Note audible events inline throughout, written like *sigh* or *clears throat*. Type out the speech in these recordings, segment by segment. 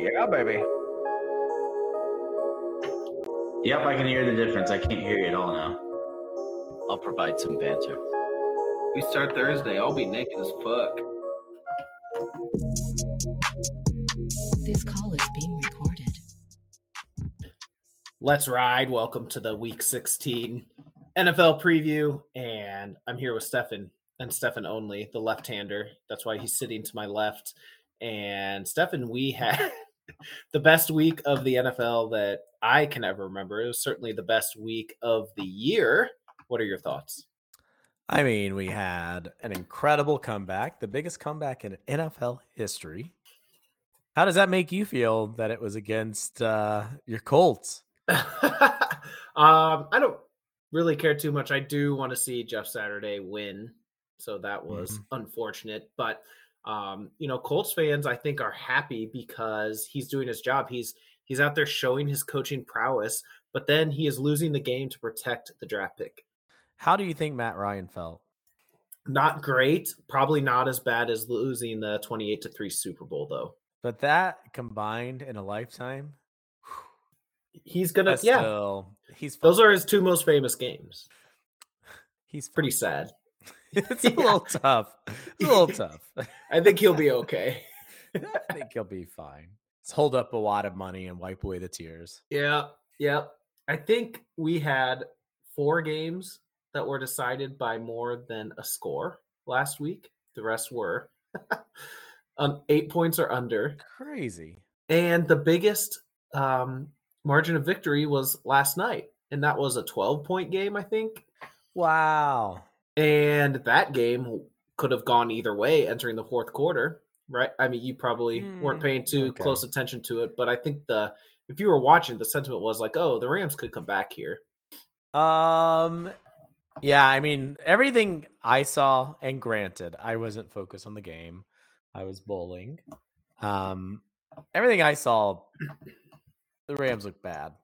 Yeah, baby. Yep, I can hear the difference. I can't hear you at all now. I'll provide some banter. We start Thursday. I'll be naked as fuck. This call is being recorded. Let's ride. Welcome to the week 16 NFL preview. And I'm here with Stefan and Stefan only, the left hander. That's why he's sitting to my left. And Stefan, we had the best week of the NFL that I can ever remember. It was certainly the best week of the year. What are your thoughts? I mean, we had an incredible comeback, the biggest comeback in NFL history. How does that make you feel that it was against uh, your Colts? *laughs* um, I don't really care too much. I do want to see Jeff Saturday win. So that was Mhm. unfortunate. But um, you know, Colts fans I think are happy because he's doing his job. He's he's out there showing his coaching prowess, but then he is losing the game to protect the draft pick. How do you think Matt Ryan felt? Not great, probably not as bad as losing the 28 to 3 Super Bowl though. But that combined in a lifetime, He's gonna that's yeah. still he's Those are his two most famous games. he's Pretty sad. *laughs* it's a Yeah. little tough. It's a little *laughs* tough. I think he'll be *laughs* okay. I think he'll be fine. Let's hold up a lot of money and wipe away the tears. Yeah, yeah. I think we had four games that were decided by more than a score last week. The rest were um, eight points or under. Crazy. And the biggest um, margin of victory was last night. And that was a 12 point game, I think. Wow. And that game could have gone either way entering the fourth quarter, right? I mean, you probably weren't Mm, paying too okay. close attention to it, but I think the if you were watching, the sentiment was like, "Oh, the Rams could come back here." Um yeah, I mean everything I saw and granted, I wasn't focused on the game. I was bowling. Um everything I saw the Rams look bad.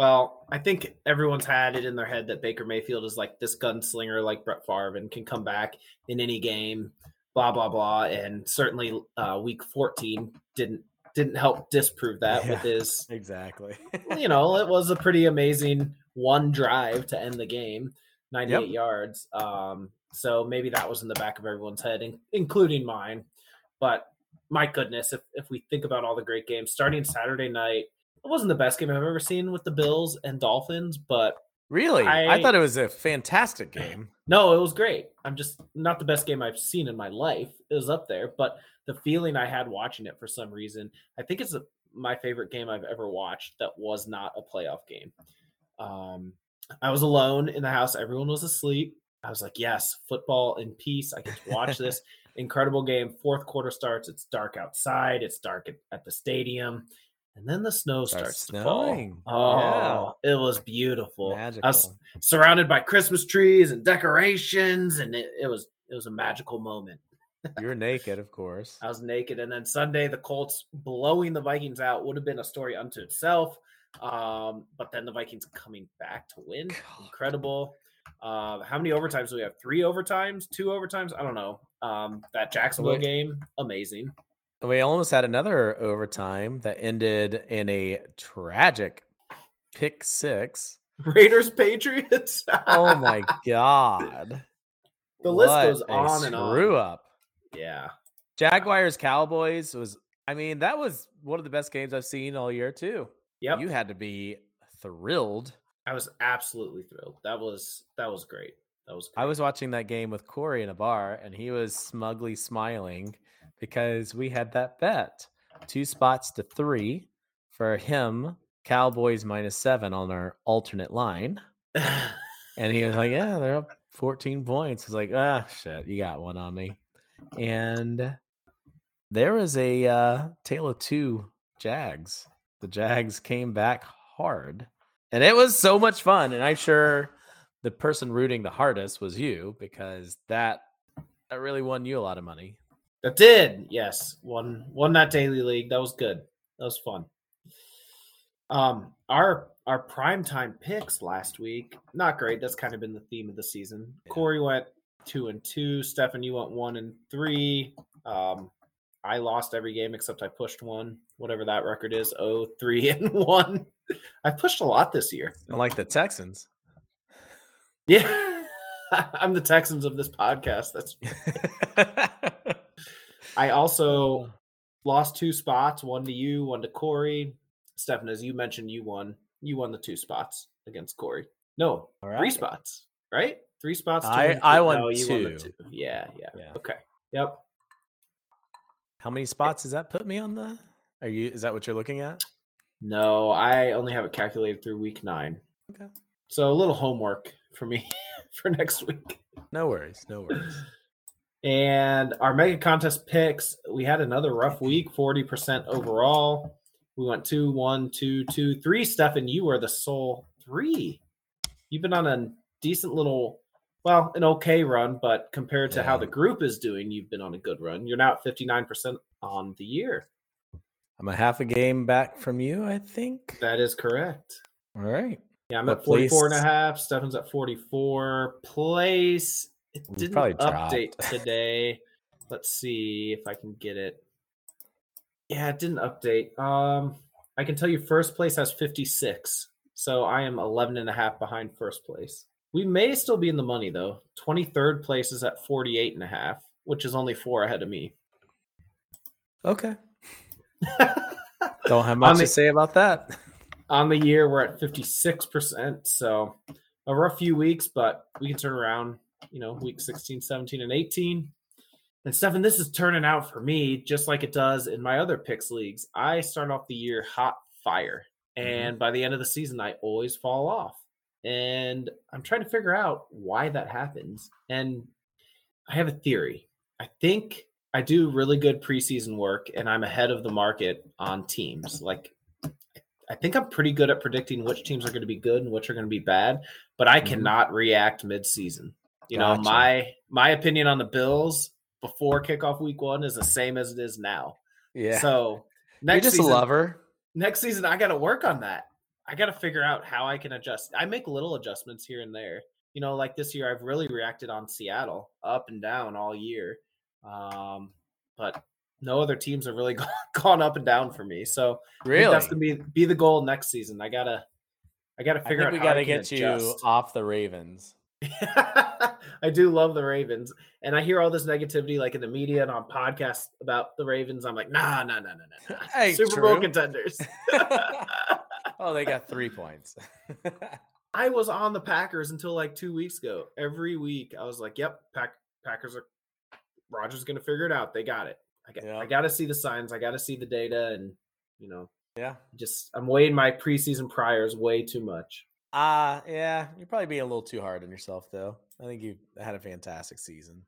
Well, I think everyone's had it in their head that Baker Mayfield is like this gunslinger, like Brett Favre, and can come back in any game. Blah blah blah, and certainly uh, Week 14 didn't didn't help disprove that with Yeah. his *laughs* Exactly. you know, it was a pretty amazing one drive to end the game, 98 Yep. yards. Um, so maybe that was in the back of everyone's head, in- including mine. But my goodness, if, if we think about all the great games, starting Saturday night, it wasn't the best game I've ever seen with the Bills and Dolphins, but really? I, I- thought it was a fantastic game. *laughs* no, it was great. I'm just not the best game I've seen in my life. It was up there, but the feeling I had watching it for some reason, I think it's a, my favorite game I've ever watched that was not a playoff game. Um, I was alone in the house. Everyone was asleep. I was like, yes, football in peace. I get to watch this *laughs* incredible game. Fourth quarter starts. It's dark outside. It's dark at, at the stadium. And then the snow Starts starts, to fall. snowing. Oh, it was beautiful. I was surrounded by Christmas trees and decorations, and it, it was it was a magical moment. You're *laughs* naked, of course. I was naked, and then Sunday the Colts blowing the Vikings out would have been a story unto itself. Um, but then the Vikings coming back to win, God. incredible. Uh, how many overtimes do we have? Three overtimes, two overtimes? I don't know. Um, that Jacksonville game, amazing. We almost had another overtime that ended in a tragic pick six. Raiders, Patriots. Oh my *laughs* god. the list What goes on and on. Screw up. Yeah. Jaguars Cowboys was I mean, that was one of the best games I've seen all year too. Yep. You had to be thrilled. I was absolutely thrilled. That was that was great. That was I was watching that game with Corey in a bar and he was smugly smiling because we had that bet. Two spots to three for him, Cowboys minus seven on our alternate line. And he was like, Yeah, they're up 14 points. He's like, Ah, shit, you got one on me. And there was a uh, tale of two Jags. The Jags came back hard. And it was so much fun. And I'm sure the person rooting the hardest was you because that that really won you a lot of money. That did, yes. Won won that daily league. That was good. That was fun. Um, our our primetime picks last week, not great. That's kind of been the theme of the season. Yeah. Corey went two and two. Stefan, you went one and three. Um, I lost every game except I pushed one, whatever that record is. Oh, three and *laughs* one. I pushed a lot this year. I like the Texans. Yeah. *laughs* I'm the Texans of this podcast. That's *laughs* I also lost two spots, one to you, one to Corey. Stefan, as you mentioned, you won. You won the two spots against Corey. No, All three spots, right? Three spots. two I- two. I won No, you won the two. Yeah, yeah, Yeah. Okay. Yep. How many spots does that put me on the? Are you? Is that what you're looking at? No, I only have it calculated through week nine. Okay. So a little homework for me *laughs* for next week. No worries. No worries. And our mega contest picks, we had another rough week, 40% overall. We went two, one, two, two, three. Stefan, you were the sole three. You've been on a decent little, well, an okay run, but compared to how the group is doing, you've been on a good run. You're now at 59% on the year. I'm a half a game back from you, I think. That is correct. All right. Yeah, I'm What at 44 and a half. Stefan's at 44. Place. It didn't update *laughs* today. Let's see if I can get it. Yeah, it didn't update. Um, I can tell you first place has 56. So I am 11 and a half behind first place. We may still be in the money though. 23rd place is at 48 and a half, which is only four ahead of me. Okay. *laughs* Don't have much the- to say about that. on the year we're at 56% so a rough few weeks but we can turn around you know week 16 17 and 18 and Stefan, this is turning out for me just like it does in my other picks leagues. I start off the year hot fire and by the end of the season i always fall off. And i'm trying to figure out why that happens. And i have a theory. I think i do really good preseason work and i'm ahead of the market on teams. Like I think I'm pretty good at predicting which teams are going to be good and which are going to be bad, but I Mhm. cannot react mid-season. You know, my my opinion on the Bills before kickoff week 1 is the same as it is now. Yeah. So, *laughs* You're next just season, a lover. next season I got to work on that. I got to figure out how I can adjust. I make little adjustments here and there. You know, like this year I've really reacted on Seattle up and down all year. Um, but no other teams have really *laughs* gone, gone up and down for me. So, I Really? that's gonna be be the goal next season. I gotta, I gotta I figure think out. we how got to I can get you off the Ravens. *laughs* I do love the Ravens, and I hear all this negativity, like in the media and on podcasts about the Ravens. I'm like, nah, nah, nah, nah, nah. *laughs* Hey, Super Bowl contenders. *laughs* oh, they got three points. I was on the Packers until like two weeks ago. Every week, I was like, "Yep, Pack, Packers are. Rodgers gonna figure it out. They got it. I got. Yeah. I got to see the signs. I got to see the data, and you know, yeah. just I'm weighing my preseason priors way too much. Uh yeah. You're probably being a little too hard on yourself, though. I think you've had a fantastic season,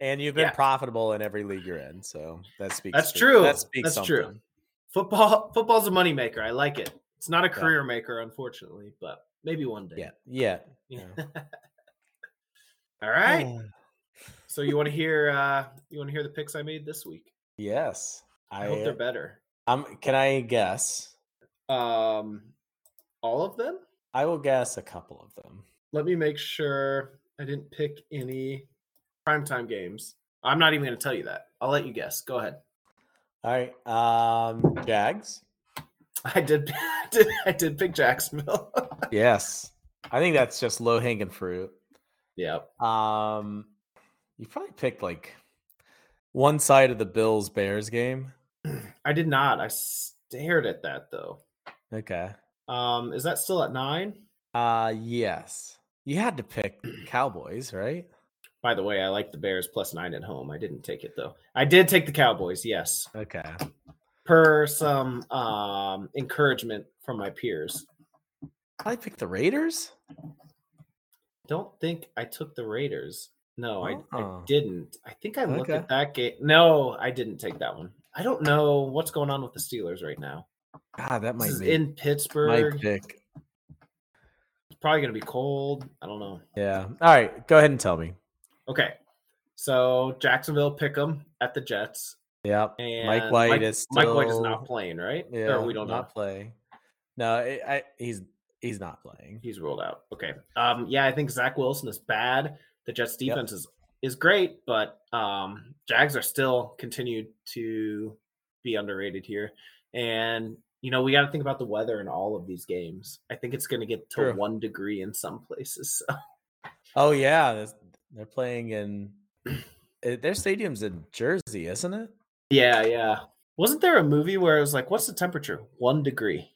and you've been Yeah. profitable in every league you're in. So that speaks. That's to- true. That speaks That's true. something. Football, football's a moneymaker. I like it. It's not a Yeah. career maker, unfortunately, but maybe one day. Yeah. Yeah. Yeah. *laughs* All right. *sighs* so you want to hear? uh You want to hear the picks I made this week? yes. I, I. hope they're better. um. Can I guess? Um, all of them. I will guess a couple of them. Let me make sure I didn't pick any primetime games. I'm not even going to tell you that. I'll let you guess. Go ahead. All right. Um. Jags. I did. *laughs* did I did pick Jacksonville. *laughs* Yes. I think that's just low hanging fruit. yep. Um, you probably picked like one side of the Bills Bears game. *clears throat* I did not. I stared at that though. Okay. Um, is that still at nine? Uh, yes. You had to pick *clears throat* Cowboys, right? By the way, I like the Bears plus nine at home. I didn't take it though. I did take the Cowboys, yes, Okay. per some um encouragement from my peers. I picked the Raiders. Don't think I took the Raiders. No, I, I Oh. didn't. I think I looked Okay. at that game. No, I didn't take that one. I don't know what's going on with the Steelers right now. God, that might This is be in Pittsburgh. my pick. It's probably gonna be cold. I don't know. Yeah. All right. Go ahead and tell me. Okay, so Jacksonville pick them at the Jets. Yep. And Mike White is Mike White is not playing, right? Yeah. or we don't not know. play. No, I, I, he's he's not playing. He's ruled out. Okay. Um. Yeah, I think Zach Wilson is bad. The Jets Yep. defense is is great, but um, Jags are still continued to be underrated here. And you know, we got to think about the weather in all of these games. I think it's going to get to True. one degree in some places. So. Oh yeah, they're playing in eh, their stadium's in Jersey, isn't it? Yeah, yeah. Wasn't there a movie where it was like, what's the temperature? One degree.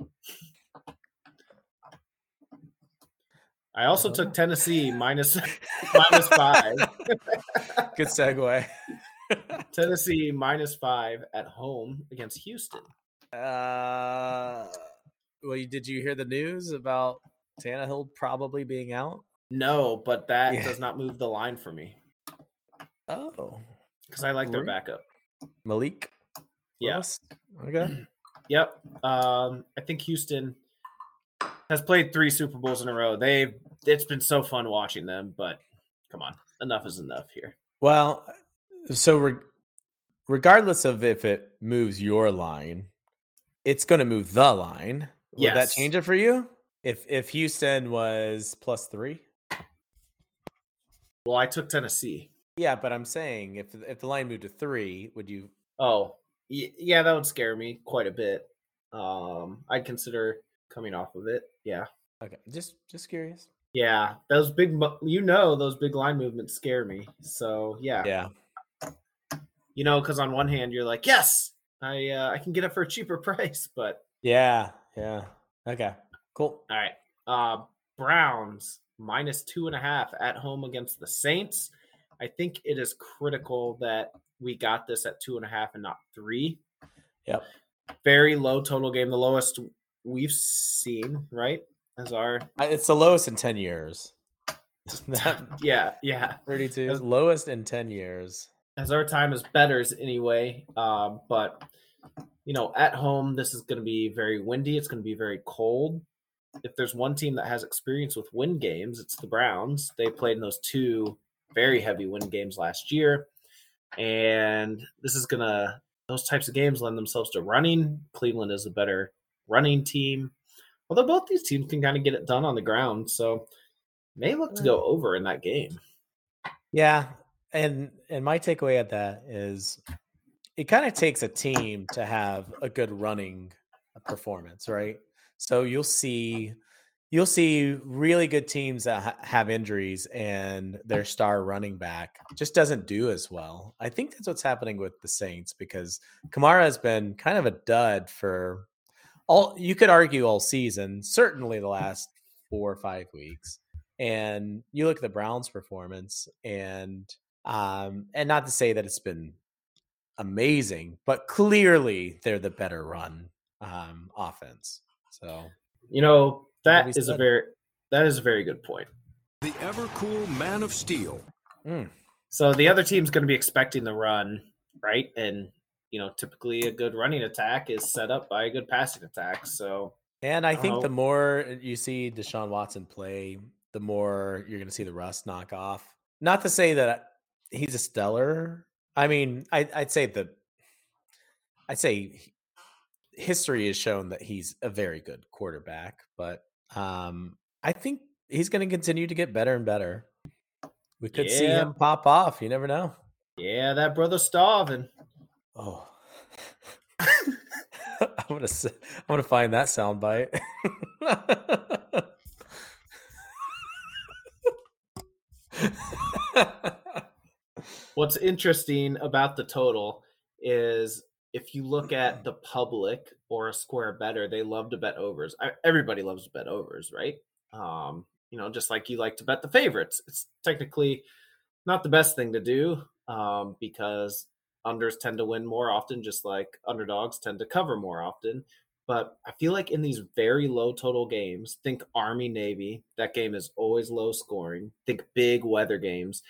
I also took Tennessee minus *laughs* minus five. Good segue. *laughs* Tennessee minus five at home against Houston. Uh, well, you- did you hear the news about Tannehill probably being out? No, but that Yeah. does not move the line for me Oh, because I like their backup. Malik. Yeah. Okay. *clears throat* Yep. Um, I think Houston has played three Super Bowls in a row. They've it's been so fun watching them, but come on, enough is enough here. Well, so re- regardless of if it moves your line, it's going to move the line. Would that change it for you? If if Houston was plus three, Well, I took Tennessee. yeah, but I'm saying if if the line moved to three, would you? Oh, yeah, that would scare me quite a bit. Um, I'd consider coming off of it. Yeah, Okay, just just curious. yeah, those big, you know, those big line movements scare me. So yeah, Yeah, you know, because on one hand you're like, yes, I uh, I can get it for a cheaper *laughs* price, but yeah, yeah. Okay, cool. All right. Uh Browns minus two and a half at home against the Saints. I think it is critical that we got this at two and a half and not three. Yep. Very low total game, the lowest we've seen, right? As our It's the lowest in ten years. *laughs* *laughs* Yeah, yeah. Thirty-two, lowest in ten years. As our time is betters anyway. Um, but you know, at home, this is gonna be very windy, it's gonna be very cold. if there's one team that has experience with win games, it's the Browns. They played in those two very heavy win games last year. And this is going to, those types of games lend themselves to running. Cleveland is a better running team. Although both these teams can kind of get it done on the ground. So may look to go over in that game. Yeah, and and my takeaway at that is it kind of takes a team to have a good running uh, performance, right? So you'll see you'll see really good teams that ha- have injuries and their star running back just doesn't do as well. I think that's what's happening with the Saints because Kamara has been kind of a dud for all you could argue all season, certainly the last 4 or 5 weeks and you look at the Browns' performance, and um, and not to say that it's been amazing, but clearly they're the better run um, offense. So You know, that is we a very, that is a very good point. The ever cool Man of Steel. mm, So the other team's going to be expecting the run, right? And you know, typically a good running attack is set up by a good passing attack. So and I think the Oh. more you see Deshaun Watson play, the more you're going to see the rust knock off. Not to say that he's a stellar. I mean, I, I'd say that I'd say history has shown that he's a very good quarterback, but um, I think he's going to continue to get better and better. We could see him pop off. You never know. yeah, that brother starving. Oh, *laughs* I'm gonna I'm gonna find that sound bite. *laughs* What's interesting about the total is if you look at the public or a square bettor, they love to bet overs. Everybody loves to bet overs, right? Um, you know, just like you like to bet the favorites. It's technically not the best thing to do um, because unders tend to win more often, just like underdogs tend to cover more often. But I feel like in these very low total games, think Army Navy, that game is always low scoring. Think big weather games.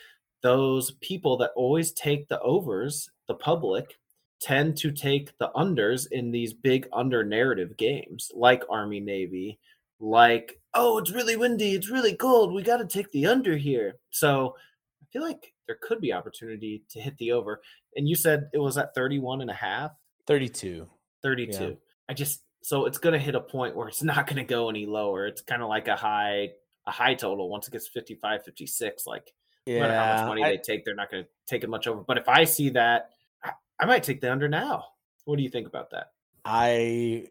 Those people that always take the overs, the public, tend to take the unders in these big under narrative games, like Army Navy, like, oh, it's really windy, it's really cold, we got to take the under here. So I feel like there could be opportunity to hit the over. And you said it was at 31 and a half. 32. 32. I just so it's going to hit a point where it's *laughs* not going to go any lower. It's kind of like a high a high total once it gets 55 56 like no matter how much money I- they take, they're not going to take it much over. But if I see that, I, I might take the under now. What do you think about that? I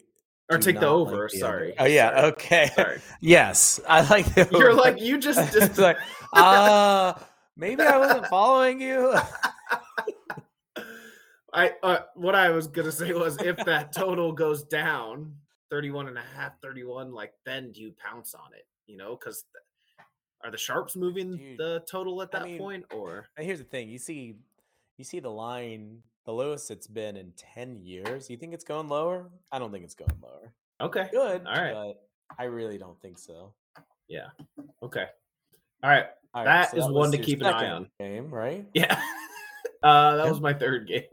Or take the over. like the sorry. under. Oh yeah, Sorry. okay. *laughs* Sorry. yes, I like the. You're over. like you just, *laughs* just like, *laughs* uh, maybe I wasn't following you. I uh, what I was gonna say was if that total goes down 31 and a half, 31, like then do you pounce on it? You know, because are the sharps moving Dude, the total at I that mean, point or And here's the thing: you see, you see the line, the lowest it's been in ten years. You think it's going lower? I don't think it's going lower. okay, Good, All right. but I really don't think so. Yeah. Okay, all right, All That is was one to keep an eye on. Game, right? yeah. *laughs* Uh, that was my third game.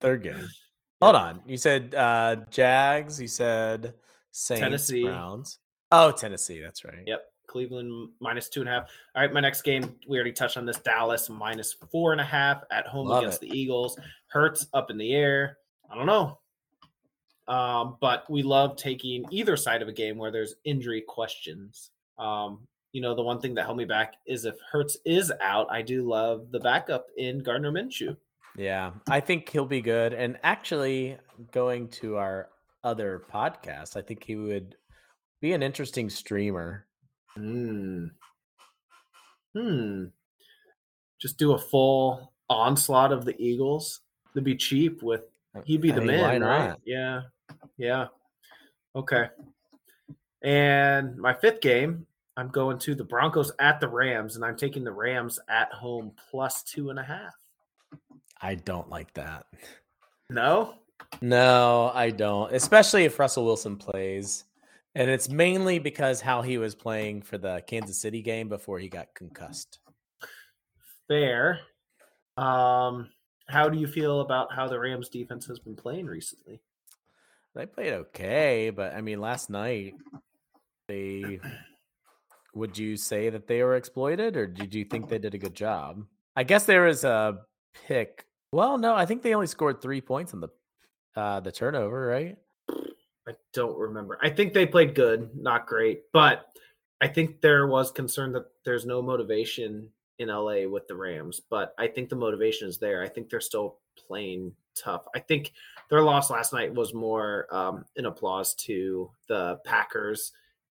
Third game. *laughs* Hold on. You said uh Jags. You said Saints, Tennessee. Browns. Oh, Tennessee. That's right. Yep. Cleveland minus two and a half. All right, my next game, we already touched on this. Dallas minus four and a half at home Love against it. the Eagles. Hurts up in the air. I don't know. Um, but we love taking either side of a game where there's injury questions. Um, you know, the one thing that held me back is if Hurts is out, I do love the backup in Gardner Minshew. Yeah, I think he'll be good. And actually, going to our other podcast, I think he would be an interesting streamer. Hmm. Hmm. Just do a full onslaught of the Eagles. It'd be cheap with he'd be I the mean, why man, right? not? Yeah. Yeah. Okay. And my fifth game, I'm going to the Broncos at the Rams, and I'm taking the Rams at home plus two and a half. I don't like that. No? No, I don't. Especially if Russell Wilson plays. And it's mainly because how he was playing for the Kansas City game before he got concussed. Fair. Um, how do you feel about how the Rams defense has been playing recently? They played okay, but I mean, last night they would you say that they were exploited, or did you think they did a good job? I guess there was a pick. Well, no, I think they only scored three points on the uh, the turnover, right? I don't remember. I think they played good, not great, but I think there was concern that there's no motivation in LA with the Rams, but I think the motivation is there. I think they're still playing tough. I think their loss last night was more um, an applause to the Packers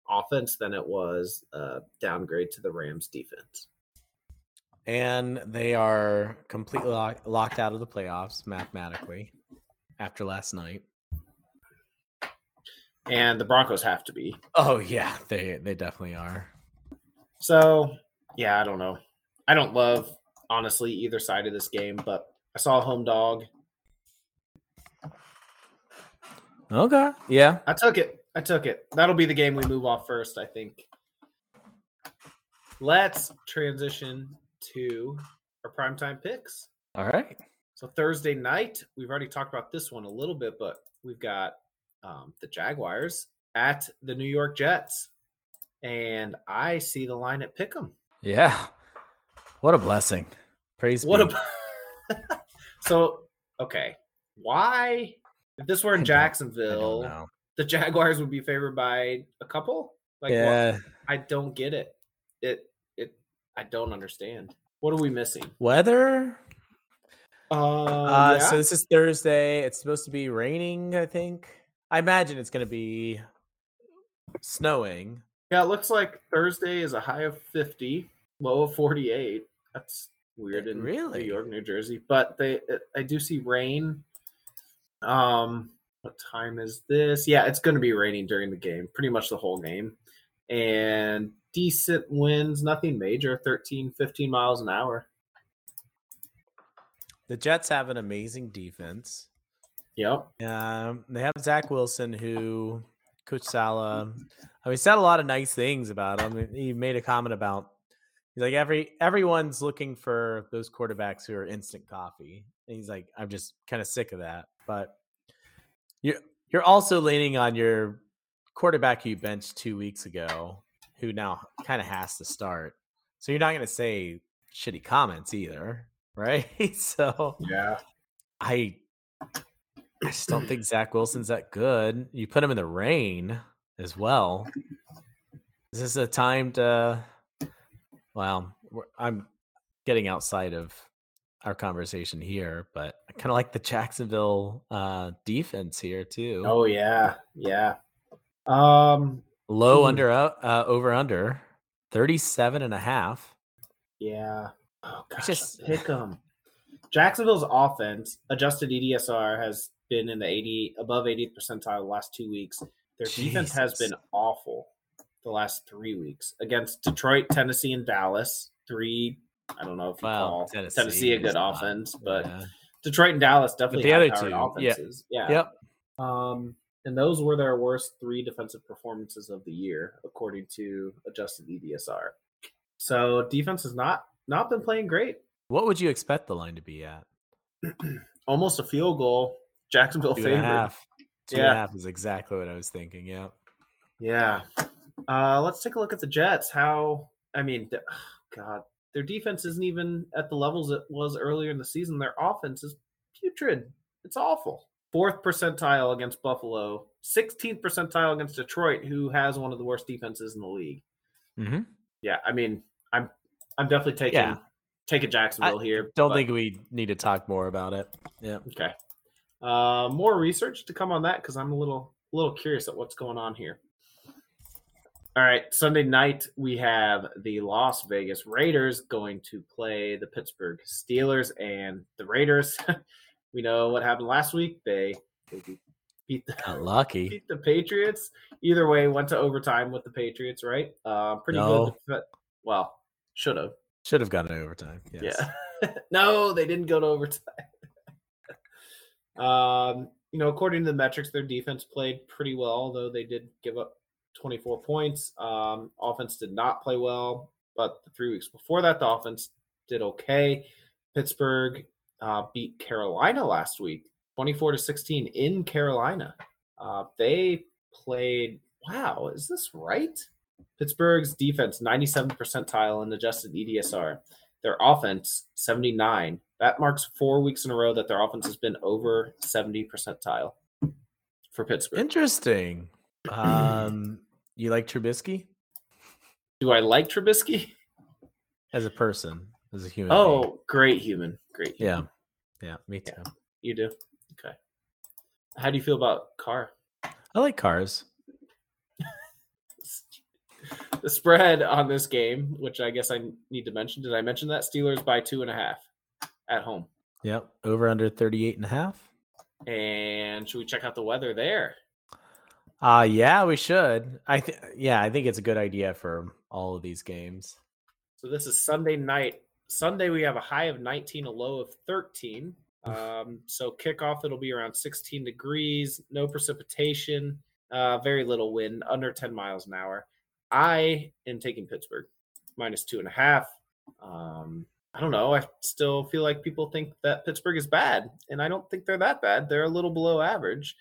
offense than it was a downgrade to the Rams defense. And they are completely lock- locked out of the playoffs mathematically after last night. And the Broncos have to be. Oh yeah, they they definitely are. So, yeah, I don't know. I don't love honestly either side of this game, but I saw a home dog. Okay. Yeah. I took it. I took it. That'll be the game we move off first, I think. Let's transition to our primetime picks. All right. So Thursday night, we've already talked about this one a little bit, but we've got um, the Jaguars at the New York Jets, and I see the line at Pick'em. Yeah. What a blessing. Praise What be. a *laughs* so okay. Why if this were in don't- I don't Jacksonville, the Jaguars would be favored by a couple? Like yeah. I don't get it. It it I don't understand. What are we missing? Weather. Uh, Uh, yeah. So this is Thursday. It's supposed to be raining. I think. I imagine it's going to be snowing. yeah, it looks like Thursday is a high of 50, low of 48. That's weird in really? New York, New Jersey. But they I do see rain. Um what time is this? Yeah, it's going to be raining during the game, pretty much the whole game. And decent winds, nothing major, 13, 15 miles an hour. The Jets have an amazing defense. Yep. Um, they have Zach Wilson, who Coach Saleh. I mean, said a lot of nice things about him. He made a comment about he's like every everyone's looking for those quarterbacks who are instant coffee. And he's like, I'm just kind of sick of that. But you're you're also leaning on your quarterback you benched two weeks ago, who now kind of has to start. So you're not going to say shitty comments either, *laughs* right? so Yeah. I I just don't think *laughs* Zach Wilson's that good. You put him in the rain as well. Is this a time to? Well, I'm getting outside of our conversation here, but I kind of like the Jacksonville uh, defense here too. Oh yeah, yeah. Um, Low hmm. under uh, uh, over under 37 and a half. yeah. Oh gosh, just- pick 'em. Jacksonville's offense, adjusted EDSR, has been in the 80 above 80th percentile the last two weeks. Their defense has been awful the last three weeks against Detroit, Tennessee, and Dallas. Three, I don't know if you Well, call Tennessee Tennessee, a good offense, but Yeah. Detroit and Dallas definitely the have other two, offenses. Yeah. Yep. Um, and those were their worst three defensive performances of the year, according to adjusted EDSR. So defense has not not been playing great. What would you expect the line to be at? *clears throat* Almost a field goal. Jacksonville Two and a half. Two and a Yeah. half is exactly what I was thinking. Yeah. Yeah. Uh, let's take a look at the Jets. How I mean, th- *sighs* God, their defense isn't even at the levels it was earlier in the season. Their offense is putrid. It's awful. Fourth percentile against Buffalo. 16th percentile against Detroit, who has one of the worst defenses in the league. Mm-hmm. Yeah, I mean, I'm I'm definitely taking Yeah. taking Jacksonville here. Don't but- think we need to talk more about it. Yeah. Okay. Uh, more research to come on that because I'm a little a little curious at what's going on here. All right, Sunday night we have the Las Vegas Raiders going to play the Pittsburgh Steelers, and the Raiders. *laughs* we know what happened last week. They, they beat- beat the Not lucky. *laughs* beat the Patriots. Either way, went to overtime with the Patriots, right? Uh, pretty No. good. Well, should have. Should have gotten overtime. Yes. Yeah. *laughs* no, they didn't go to overtime. Um, you know, according to the metrics, their defense played pretty well, although they did give up 24 points. Um, offense did not play well, but the three weeks before that, the offense did okay. Pittsburgh uh, beat Carolina last week, 24 to 16 in Carolina. Uh, they played. Wow, is this right? Pittsburgh's defense 97th percentile in adjusted EDSR. Their offense 79. That marks four weeks in a row that their offense has been over 70 percentile for Pittsburgh. Interesting. Um, *clears throat* you like Trubisky Do I like Trubisky? as a person, as a human? being? Oh, great human. Great. yeah, human. yeah, me too. You do? Okay. How do you feel about Carr? I like cars. The spread on this game, which I guess I need to mention. Did I mention that? Steelers by two and a half at home. Yep, over under 38 and a half. And should we check out the weather there? Uh yeah, we should. I think yeah, I think it's a good idea for all of these games. So this is Sunday night. Sunday we have a high of 19, a low of 13. Um, so kickoff it'll be around 16 degrees, no precipitation, uh, very little wind, under 10 miles an hour. I am taking Pittsburgh minus two and a half. Um, I don't know. I still feel like people think that Pittsburgh is bad, and I don't think they're that bad. They're a little below average,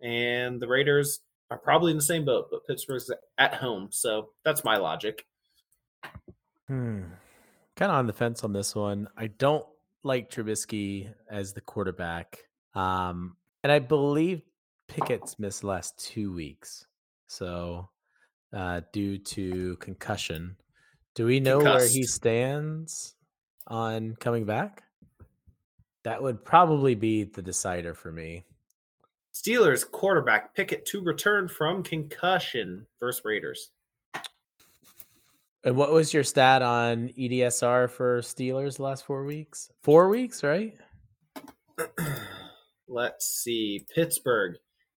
and the Raiders are probably in the same boat, but Pittsburgh's at home, so that's my logic. Hmm. Kind of on the fence on this one. I don't like Trubisky as the quarterback. Um, and I believe Pickett's missed last two weeks. So, uh, due to concussion, do we know where he stands on coming back? That would probably be the decider for me. Steelers quarterback Pickett to return from concussion versus Raiders. And what was your stat on EDSR for Steelers the last four weeks? Four weeks, right? *clears throat* Let's see. Pittsburgh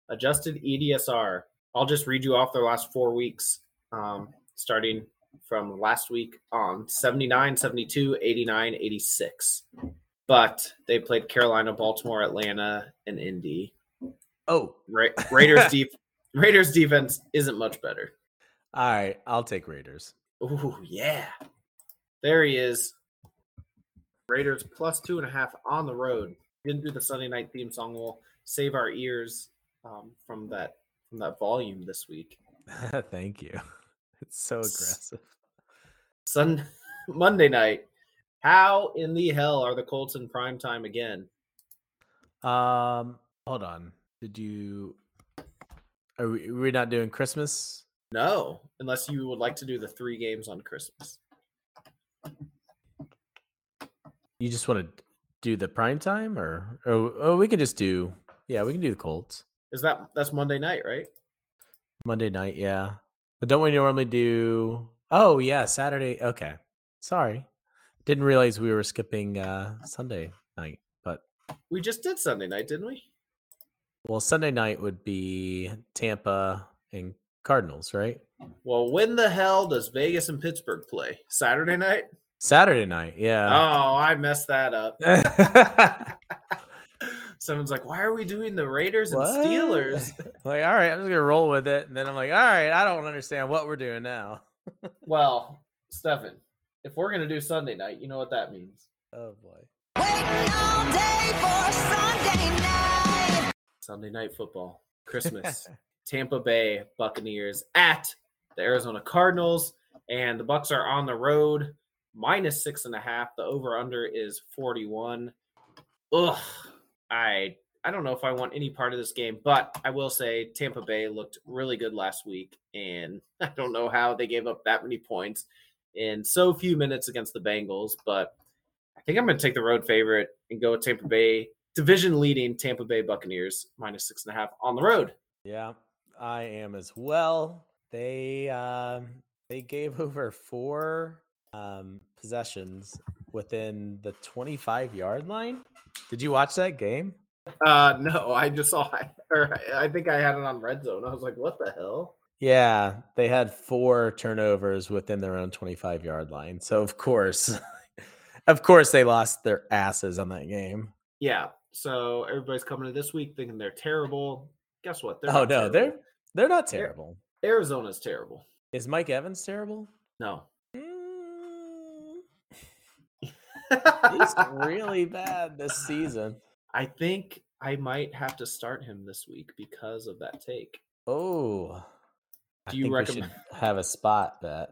adjusted EDSR. I'll just read you off their last four weeks, um, starting from last week on 79, 72, 89, 86. But they played Carolina, Baltimore, Atlanta, and Indy. Oh, Ra- Raiders deep *laughs* Raiders defense isn't much better. all right. I'll take Raiders. Oh yeah. There he is. Raiders plus two and a half on the road. Didn't do the Sunday night theme song. We'll save our ears um, from that from that volume this week. *laughs* Thank you. *laughs* It's so aggressive. Sun *laughs* Monday night. How in the hell are the Colts in prime time again? Um, hold on. Did you? Are we, we're not doing Christmas? No, unless you would like to do the three games on Christmas. You just want to do the prime time, or or oh, we can just do yeah, we can do the Colts Is that that's Monday night, right? Monday night. Yeah, but don't we normally do? Oh yeah, Saturday. Okay, sorry, didn't realize we were skipping uh Sunday night. But We just did Sunday night, didn't we? well, Sunday night would be Tampa and Cardinals, right? Well, when the hell does Vegas and Pittsburgh play? Saturday night? Saturday night. Yeah. Oh, I messed that up. *laughs* Someone's like, "Why are we doing the Raiders and What? Steelers?" *laughs* like, all right, I'm just gonna roll with it, and then I'm like, all right, I don't understand what we're doing now. *laughs* Well, Stefan, if we're gonna do Sunday night, you know what that means. Oh boy. Sunday night football, *laughs* Christmas, Tampa Bay Buccaneers at the Arizona Cardinals, and the Bucs are on the road, minus six and a half. The over under is forty one. Ugh, I I don't know if I want any part of this game, but I will say Tampa Bay looked really good last week, and *laughs* I don't know how they gave up that many points in so few minutes against the Bengals, but I think I'm going to take the road favorite and go with Tampa Bay, division leading Tampa Bay Buccaneers minus six and a half on the road. Yeah, I am as well. They um they gave *laughs* over four um possessions within the 25 yard line. Did you watch that game? Uh, no, I just saw, *laughs* or I think I had it on red zone. I was like, what the hell? Yeah, they had four turnovers within their own 25 yard line. So of course, *laughs* of course they lost their asses on that game. Yeah. So everybody's coming to this week thinking they're terrible. Guess what? They're oh no, they're they're not They're- terrible. Arizona's terrible. Is Mike Evans terrible? No. Mm, He's *laughs* really bad this season. I think I might have to start him this week because of that take. Oh, Do you recommend- *laughs* have a spot bet?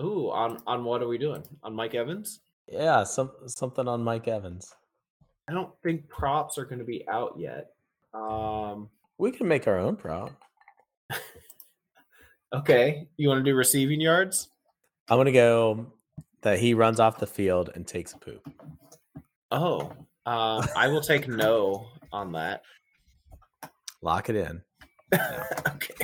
Ooh, on on what are we doing? On Mike Evans? Yeah, some something on Mike Evans. I don't think props are going to be out yet. Um, We can make our own prop. *laughs* okay, you want to do receiving yards? I'm gonna go that he runs off the field and takes a poop. Oh, uh, I will take *laughs* no on that. Lock it in. *laughs* okay.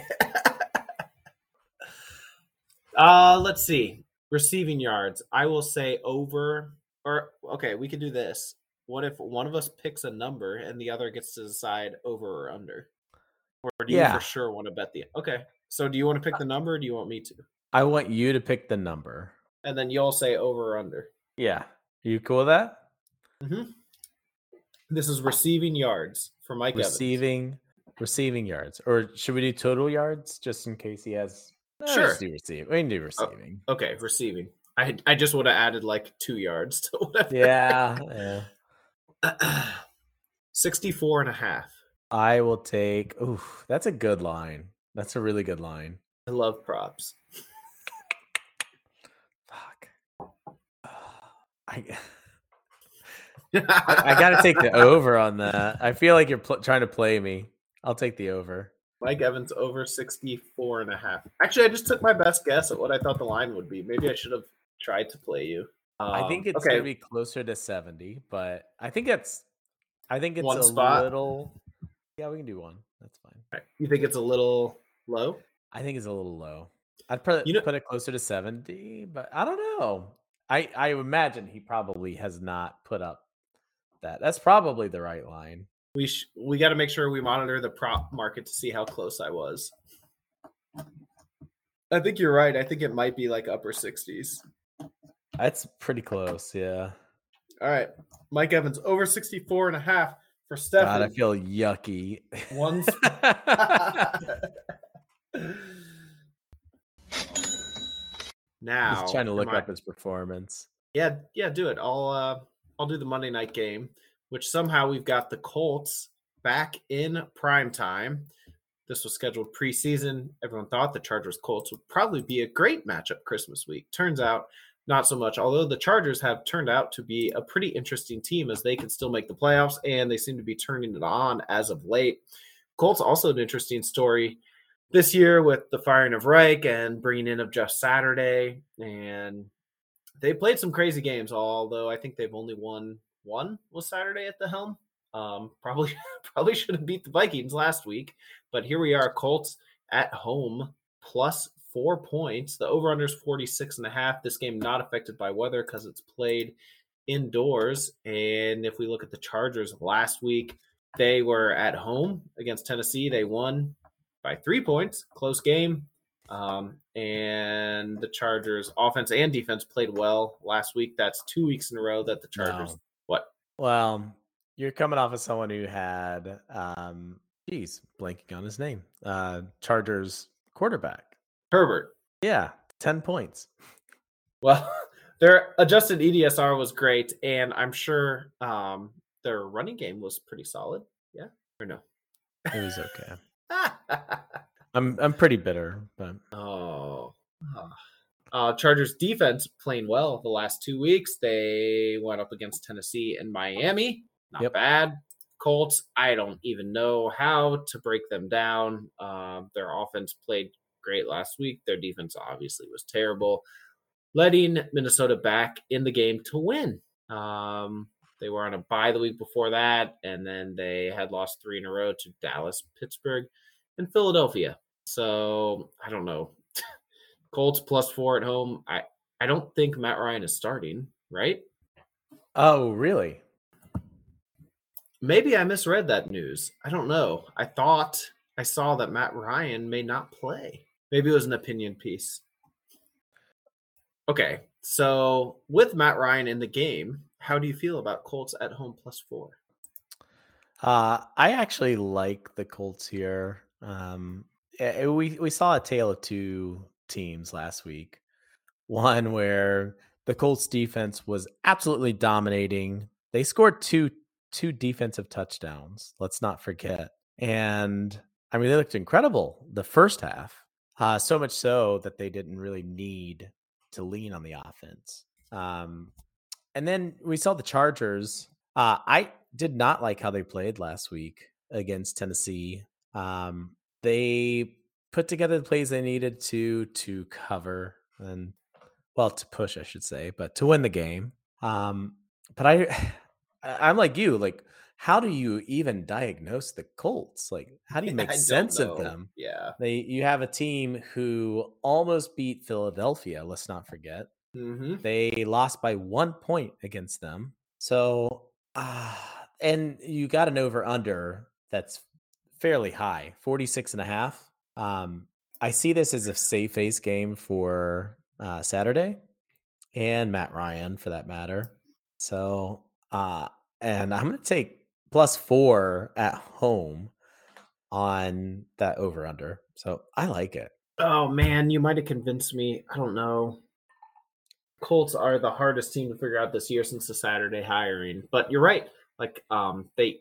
uh, let's see. Receiving yards. I will say over or okay, we can do this. What if one of us picks a number and the other gets to decide over or under? Or do you Yeah. for sure want to bet the Okay. So do you want to pick the number or do you want me to? I want you to pick the number. And then you'll say over or under. Yeah, you cool with that? Mm-hmm. This is receiving yards for Mike Evans. receiving, receiving yards, or should we do total yards just in case he has? No, Sure. do receive. We can do oh, receiving. Okay, receiving. I I just would have added like two yards *laughs* to whatever. Yeah, yeah. *clears throat* 64 and a half. I will take. Ooh, that's a good line. That's a really good line. I love props. *laughs* I, I, I got to take the *laughs* over on that. I feel like you're pl- trying to play me. I'll take the over. Mike Evans over 64 and a half. Actually, I just took my best guess at what I thought the line would be. Maybe I should have tried to play you. I think Um, it's okay. gonna be closer to seventy, but I think it's. I think it's One a spot? little. Yeah, we can do one. That's fine. Alright, You think it's a little low? I think it's a little low. I'd put You know- put it closer to seventy, but I don't know. I I imagine he probably has not put up that. That's probably the right line. We sh- we got to make sure we monitor the prop market to see how close I was. I think you're right. I think it might be like upper 60s. That's pretty close. Yeah. All right. Mike Evans over 64 and a half for God, I feel yucky. One *laughs* *laughs* now He's trying to look my- up his performance. Yeah, yeah, do it. I'll uh I'll do the Monday night game, which somehow we've got the Colts back in prime time. This was scheduled preseason. Everyone thought the Chargers Colts would probably be a great matchup Christmas week. Turns out not so much. Although the Chargers have turned out to be a pretty interesting team as they can still make the playoffs and they seem to be turning it on as of late. Colts also an interesting story this year with the firing of Reich and bringing in of Jeff Saturday and they played some crazy games, although I think they've only won one was Saturday at the helm. Um, *laughs* probably probably should have beat the Vikings last week, but here we are, Colts at home plus four points. The over under is 46 and a half. This game not affected by weather because it's played indoors. And if we look at the Chargers last week, they were at home against Tennessee. They won by three points, close game. Um, and the Chargers offense and defense played well last week. That's two weeks in a row that the Chargers. No. What? Well, you're coming off of someone who had, um, geez, blanking on his name, uh, Chargers quarterback. Herbert. Yeah, ten points. Well, *laughs* their adjusted EDSR was great, and I'm sure um, their running game was pretty solid. Yeah, or no? It was okay. I'm I'm pretty bitter, but oh. Uh, Chargers defense playing well the last two weeks. They went up against Tennessee and Miami. Not Yep. bad. Colts, I don't even know how to break them down. Um, their offense played great last week. Their defense obviously was terrible, letting Minnesota back in the game to win. Um, they were on a bye the week before that, and then they had lost three in a row to Dallas, Pittsburgh, and Philadelphia. So I don't know. *laughs* Colts plus four at home. I I don't think Matt Ryan is starting. Right? oh really? Maybe I misread that news. I don't know. I thought I saw that Matt Ryan may not play. Maybe it was an opinion piece. Okay, so with Matt Ryan in the game, how do you feel about Colts at home plus four? Uh, I actually like the Colts here. Um, eh, we we saw a tale of two teams last week. *laughs* One where the Colts defense was absolutely dominating. They scored two two defensive touchdowns. Let's not forget. And I mean, they looked incredible the first half. Uh, so much so that they didn't really need to lean on the offense. Um, and then we saw the Chargers. Uh, I did not like how they played last week against Tennessee. Um, they put together the plays they needed to to cover and well to push, I should say, but to win the game. Um, but I, *sighs* I'm like you. Like, how do you even diagnose the Colts? Like, how do you *laughs* make sense of them? Yeah. They you have a team who almost beat Philadelphia. Let's not forget. Mm-hmm. They lost by one point against them. So, uh, *sighs* and you got an over under that's fairly high 46 and a half. Um, I see this as a safe face game for uh, Saturday and Matt Ryan for that matter. So, uh, and I'm going to take plus four at home on that over under. So I like it. Oh man, you might have convinced me. I don't know. Colts are the hardest team to figure out this year since the Saturday hiring. But you're right. Like um they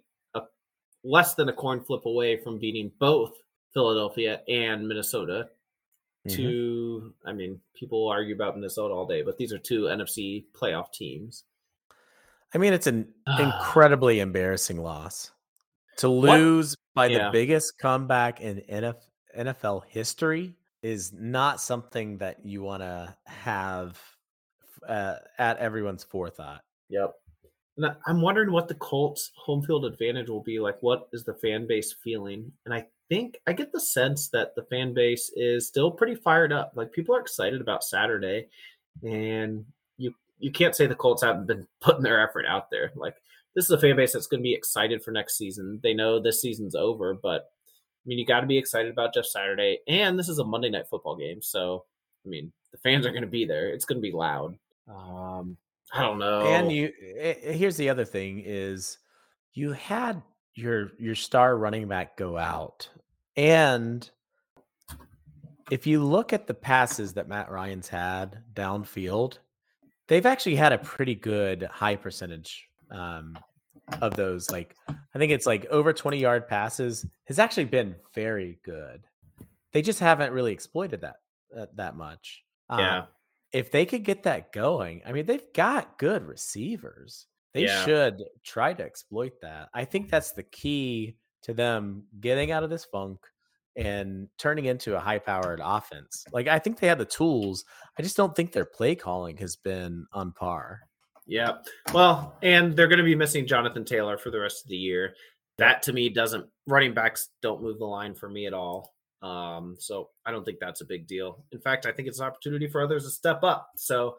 less than a coin flip away from beating both Philadelphia and Minnesota. Mhm. Two I mean, people argue about Minnesota all day, but these are two NFC playoff teams. I mean, it's an Ah. incredibly embarrassing loss to What- lose by Yeah. the biggest comeback in NF, NFL history is not something that you want to have uh, at everyone's forethought. Yep. And I'm wondering what the Colts home field advantage will be like. What is the fan base feeling? And I think I get the sense that the fan base is still pretty fired up. Like people are excited about Saturday, and you you can't say the Colts haven't been *laughs* putting their effort out there. Like this is a fan base that's going to be excited for next season. They know this season's over, but I mean you got to be excited about just Saturday, and this is a Monday night football game, so I mean the fans are going to be there. It's going to be loud. Um, I don't know. And you, eh, eh, here's the other thing: is you had your your star running back go out, and if you look at the passes that Matt Ryan's had downfield, they've actually had a pretty good high percentage um, of those. Like I think it's like over 20 yard passes has actually been very good. They just haven't really exploited that uh, that much. Um, Yeah. If they could get that going, I mean, they've got good receivers. They Yeah. should try to exploit that. I think mm-hmm. that's the key to them getting out of this funk, and turning into a high powered offense. Like I think they have the tools. I just don't think their play calling has been on par. Yeah. Well, and they're going to be missing Jonathan Taylor for the rest of the year. That to me doesn't running backs don't move the line for me at all. Um, so I don't think that's a big deal. In fact, I think it's an opportunity for others to step up. So,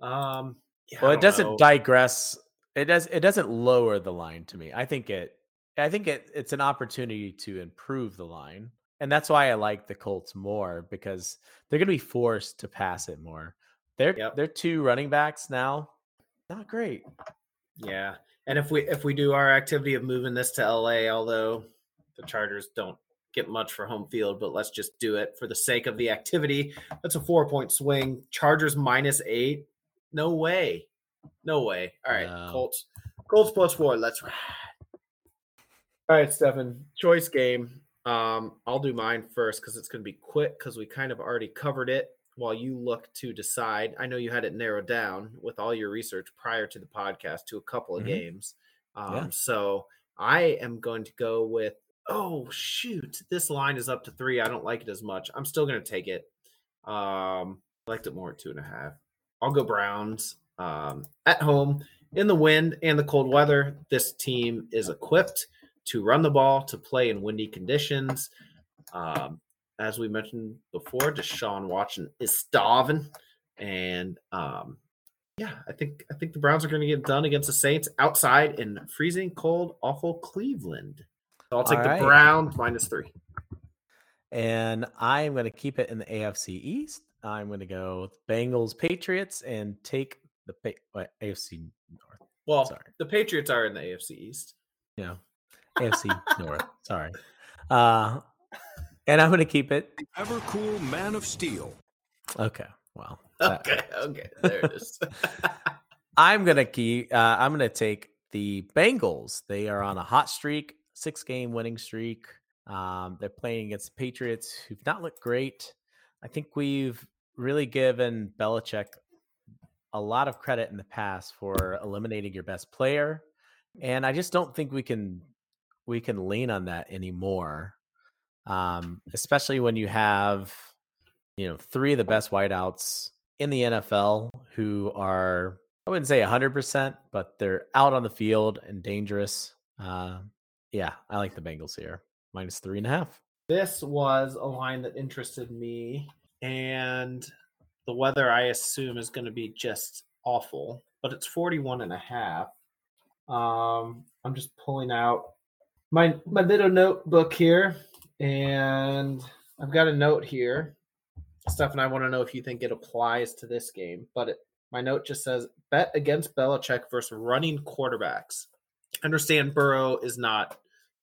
um, yeah, Well, it doesn't know. digress. It does. It doesn't lower the line to me. I think it. I think it. It's an opportunity to improve the line, and that's why I like the Colts more because they're going to be forced to pass it more. They're Yep. they're two running backs now. Not great. Yeah. And if we if we do our activity of moving this to LA, although the Chargers don't get much for home field, but let's just do it for the sake of the activity. That's a four point swing. Chargers minus eight. No way. No way. All right. No. Colts. Colts plus four. Let's ride. All right, Stefan. Choice game. Um, I'll do mine first because it's going to be quick because we kind of already covered it while you look to decide. I know you had it narrowed down with all your research prior to the podcast to a couple of Mhm. games. Um, Yeah. So I am going to go with, oh, shoot. This line is up to three. I don't like it as much. I'm still to take it. Um, I liked it more at two and a half. I'll go Browns um, at home in the wind and the cold weather. This team is equipped to run the ball, to play in windy conditions. Um, as we mentioned before, Deshaun Watson is starving, and um, yeah, I think I think the Browns are going to get done against the Saints outside in freezing cold, awful Cleveland. So I'll take All the right. Browns minus three. And I am going to keep it in the AFC East. I'm going to go with Bengals Patriots and take the pa- what, AFC North. Well, Sorry. the Patriots are in the AFC East. Yeah, AFC North. Sorry. Uh, and I'm going to keep it. Ever cool man of steel. Okay. Well, Okay, okay, there it is. *laughs* I'm gonna keep. Uh, I'm gonna take the Bengals. They are on a hot streak, six game winning streak. Um, they're playing against the Patriots, who've not looked great. I think we've really given Belichick a lot of credit in the past for eliminating your best player, and I just don't think we can we can lean on that anymore. Um, especially when you have you know three of the best wideouts in the NFL who are I wouldn't say 100%, but they're out on the field and dangerous. Uh, yeah, I like the Bengals here. Minus three and a half. this was a line that interested me and the weather i assume is going to be just awful but it's 41 and a half um i'm just pulling out my my little notebook here and i've got a note here stuff and i want to know if you think it applies to this game but it, my note just says bet against Belichick versus running quarterbacks understand Burrow is not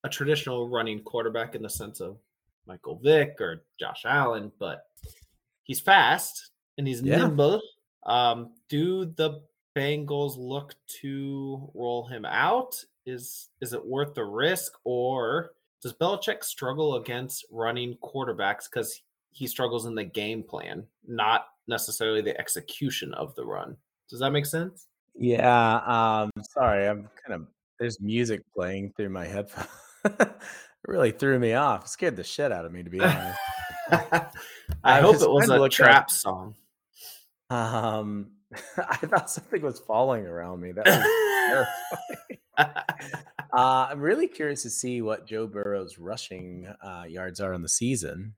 a traditional running quarterback in the sense of Michael Vick or Josh Allen, but he's fast and he's Yeah. nimble. Um, do the Bengals look to roll him out? Is is it worth the risk, or does Belichick struggle against running quarterbacks because he struggles in the game plan, not necessarily the execution of the run? Does that make sense? Yeah. Um, sorry, I'm kind of there's music playing through my headphones. It *laughs* really threw me off. It Scared the shit out of me, to be honest. *laughs* I, I hope it was a look up- trap song. um, *laughs* I thought something was falling around me. That was terrifying. Uh, I'm really curious to see what Joe Burrow's rushing uh, yards are on the season.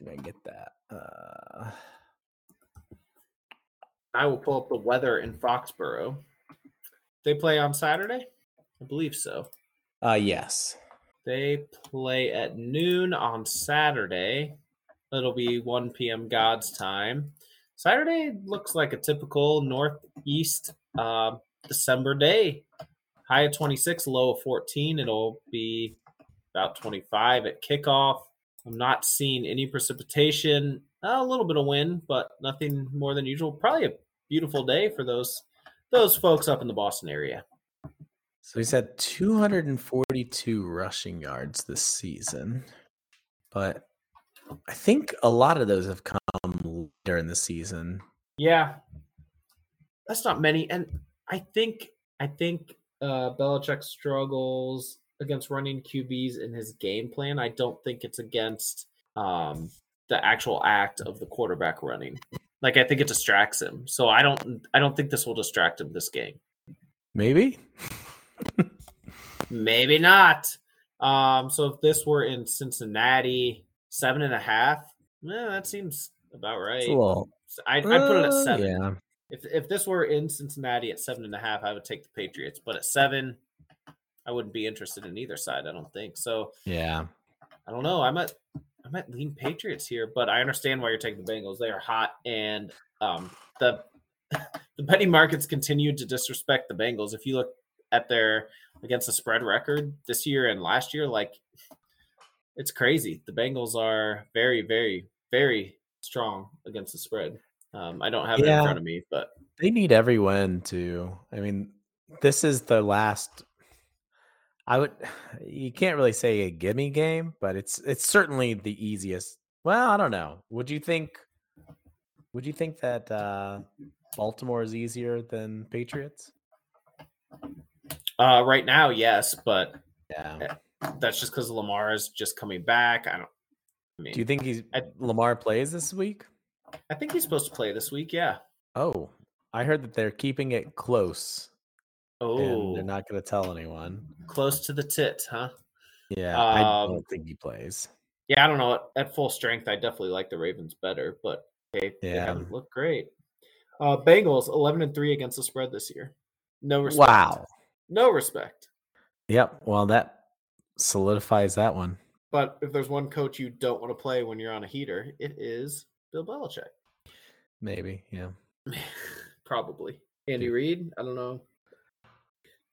If I get that. Uh, I will pull up the weather in Foxborough. They play on Saturday? I believe so. Uh, yes. They play at noon on Saturday. It'll be 1 p.m. God's time. Saturday looks like a typical northeast uh, December day. High of 26, low of 14. It'll be about 25 at kickoff. I'm not seeing any precipitation. A little bit of wind, but nothing more than usual. Probably a beautiful day for those those folks up in the Boston area. So he's had 242 rushing yards this season, but I think a lot of those have come later in the season. Yeah, that's not many, and I think I think uh, Belichick struggles against running QBs in his game plan. I don't think it's against um, the actual act of the quarterback running. Like I think it distracts him. So I don't I don't think this will distract him this game. Maybe. *laughs* Maybe not. Um, so if this were in Cincinnati, seven and a half, eh, that seems about right. It's a little. I, I'd put it at uh, seven. Yeah. If if this were in Cincinnati at seven and a half, I would take the Patriots. But at seven, I wouldn't be interested in either side. I don't think so. Yeah. I don't know. I might I might lean Patriots here, but I understand why you're taking the Bengals. They are hot, and um, the *laughs* the betting markets continue to disrespect the Bengals. If you look at their against the spread record this year and last year, like it's crazy. The Bengals are very, very, very strong against the spread. Um, I don't have it in front of me, but They need every win to. I mean, this is the last. I would. *sighs* You can't really say a gimme game, but it's it's certainly the easiest. Well, I don't know. Would you think? Would you think that uh, Baltimore is easier than Patriots? Uh, right now, yes, but Yeah. that's just because Lamar is just coming back. I don't. I mean, Do you think he's I- Lamar plays this week? I think he's supposed to play this week. Yeah. Oh, I heard that they're keeping it close and Oh, they're not going to tell anyone. close to the tit, huh? Yeah, I Um, don't think he plays. Yeah, I don't know. At, at full strength, I definitely like the Ravens better, but they, they Yeah. haven't looked great. Uh, Bengals eleven and three against the spread this year. No respect. Wow. No respect. Yep. Well, that solidifies that one. But if there's one coach you don't want to play when you're on a heater, it is Bill Belichick. Maybe. Yeah. *laughs* Probably. Andy Reid. I don't know.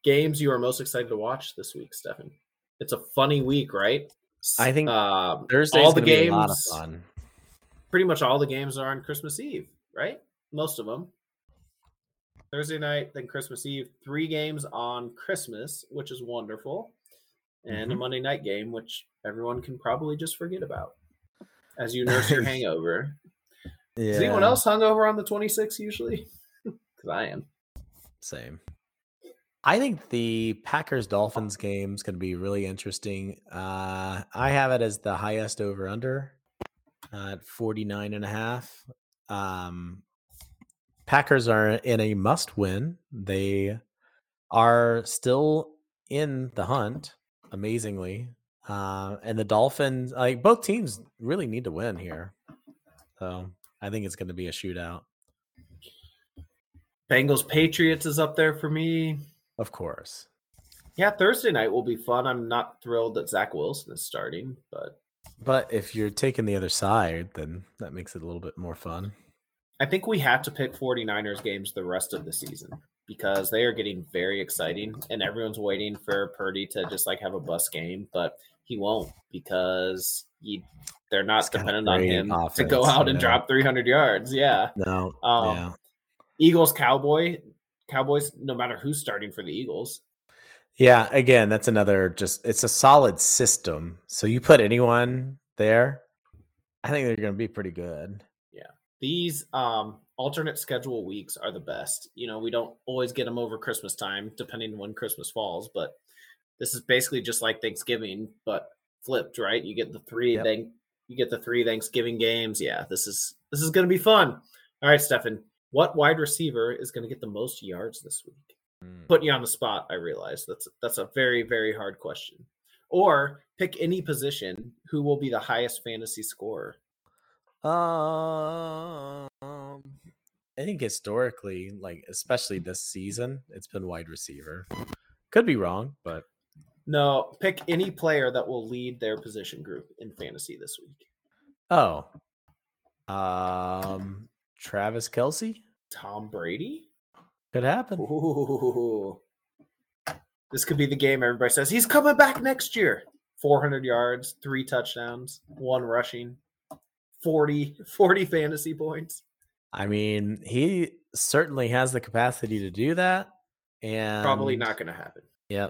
Games you are most excited to watch this week, Stefan. It's a funny week, right? I think um, Thursday's all the games. a lot of fun. pretty much all the games are on Christmas Eve, right? Most of them. Thursday night, then Christmas Eve. Three games on Christmas, which is wonderful, and a Mhm. Monday night game, which everyone can probably just forget about as you nurse your *laughs* hangover. Yeah. Is anyone else hungover on the 26th usually? *laughs* Because I am. Same. I think the Packers Dolphins game is going to be really interesting. Uh, I have it as the highest over under uh, at 49 and a half. Um, Packers are in a must win. They are still in the hunt, amazingly. Uh, and the Dolphins, like both teams, really need to win here. So I think it's going to be a shootout. Bengals Patriots is up there for me. Of course. Yeah, Thursday night will be fun. I'm not thrilled that Zach Wilson is starting, but But if you're taking the other side, then that makes it a little bit more fun. I think we have to pick 49ers games the rest of the season because they are getting very exciting and everyone's waiting for Purdy to just like have a bust game, but he won't because he, they're not a dependent on him to go out and drop 300 yards. Yeah. No. Um, yeah. Eagles Cowboy Cowboys no matter who's starting for the Eagles. Yeah. Again, that's another just it's a solid system. So you put anyone there, I think they're gonna be pretty good. These um alternate schedule weeks are the best. You know, we don't always get them over Christmas time depending on when Christmas falls, but this is basically just like Thanksgiving but flipped, right? You get the three Yep. thank you get the three Thanksgiving games. Yeah, this is this is going to be fun. All right, Stefan, what wide receiver is going to get the most yards this week? Mm. Putting you on the spot, I realize that's that's a very very hard question. Or pick any position who will be the highest fantasy scorer. Um, I think historically, like especially this season, it's been wide receiver. Could be wrong, but No, pick any player that will lead their position group in fantasy this week. oh, um, Travis Kelce Tom Brady. could happen. Ooh. This could be the game everybody says he's coming back next year. 400 yards, three touchdowns, one rushing, 40, 40 fantasy points. I mean, he certainly has the capacity to do that. And Probably not going to happen. Yeah,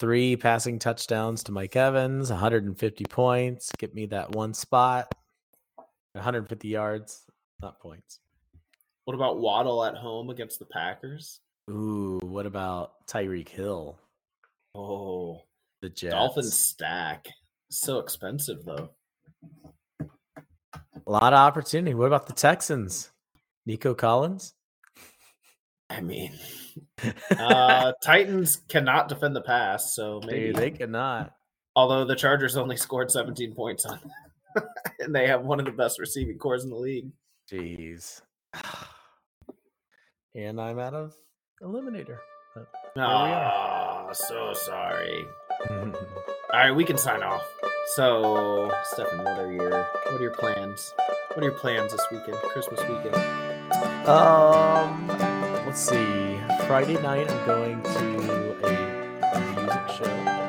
three passing touchdowns to Mike Evans, 150 points. Get me that one spot, 150 yards, not points. What about Waddle at home against the Packers? Ooh, what about Tyreek Hill? Oh, The Jets. Dolphins stack. So expensive though. A lot of opportunity. What about the Texans? Nico Collins? I mean, *laughs* uh, Titans cannot defend the pass, so maybe. Dude, they cannot. Although the Chargers only scored 17 points on, *laughs* and they have one of the best receiving cores in the league. Jeez. *sighs* And I'm out of eliminator. Oh, we are. so sorry. *laughs* All right, we can sign off. So, Stefan, what are your what are your plans? What are your plans this weekend, Christmas weekend? um, let's see. Friday night, I'm going to a, a music show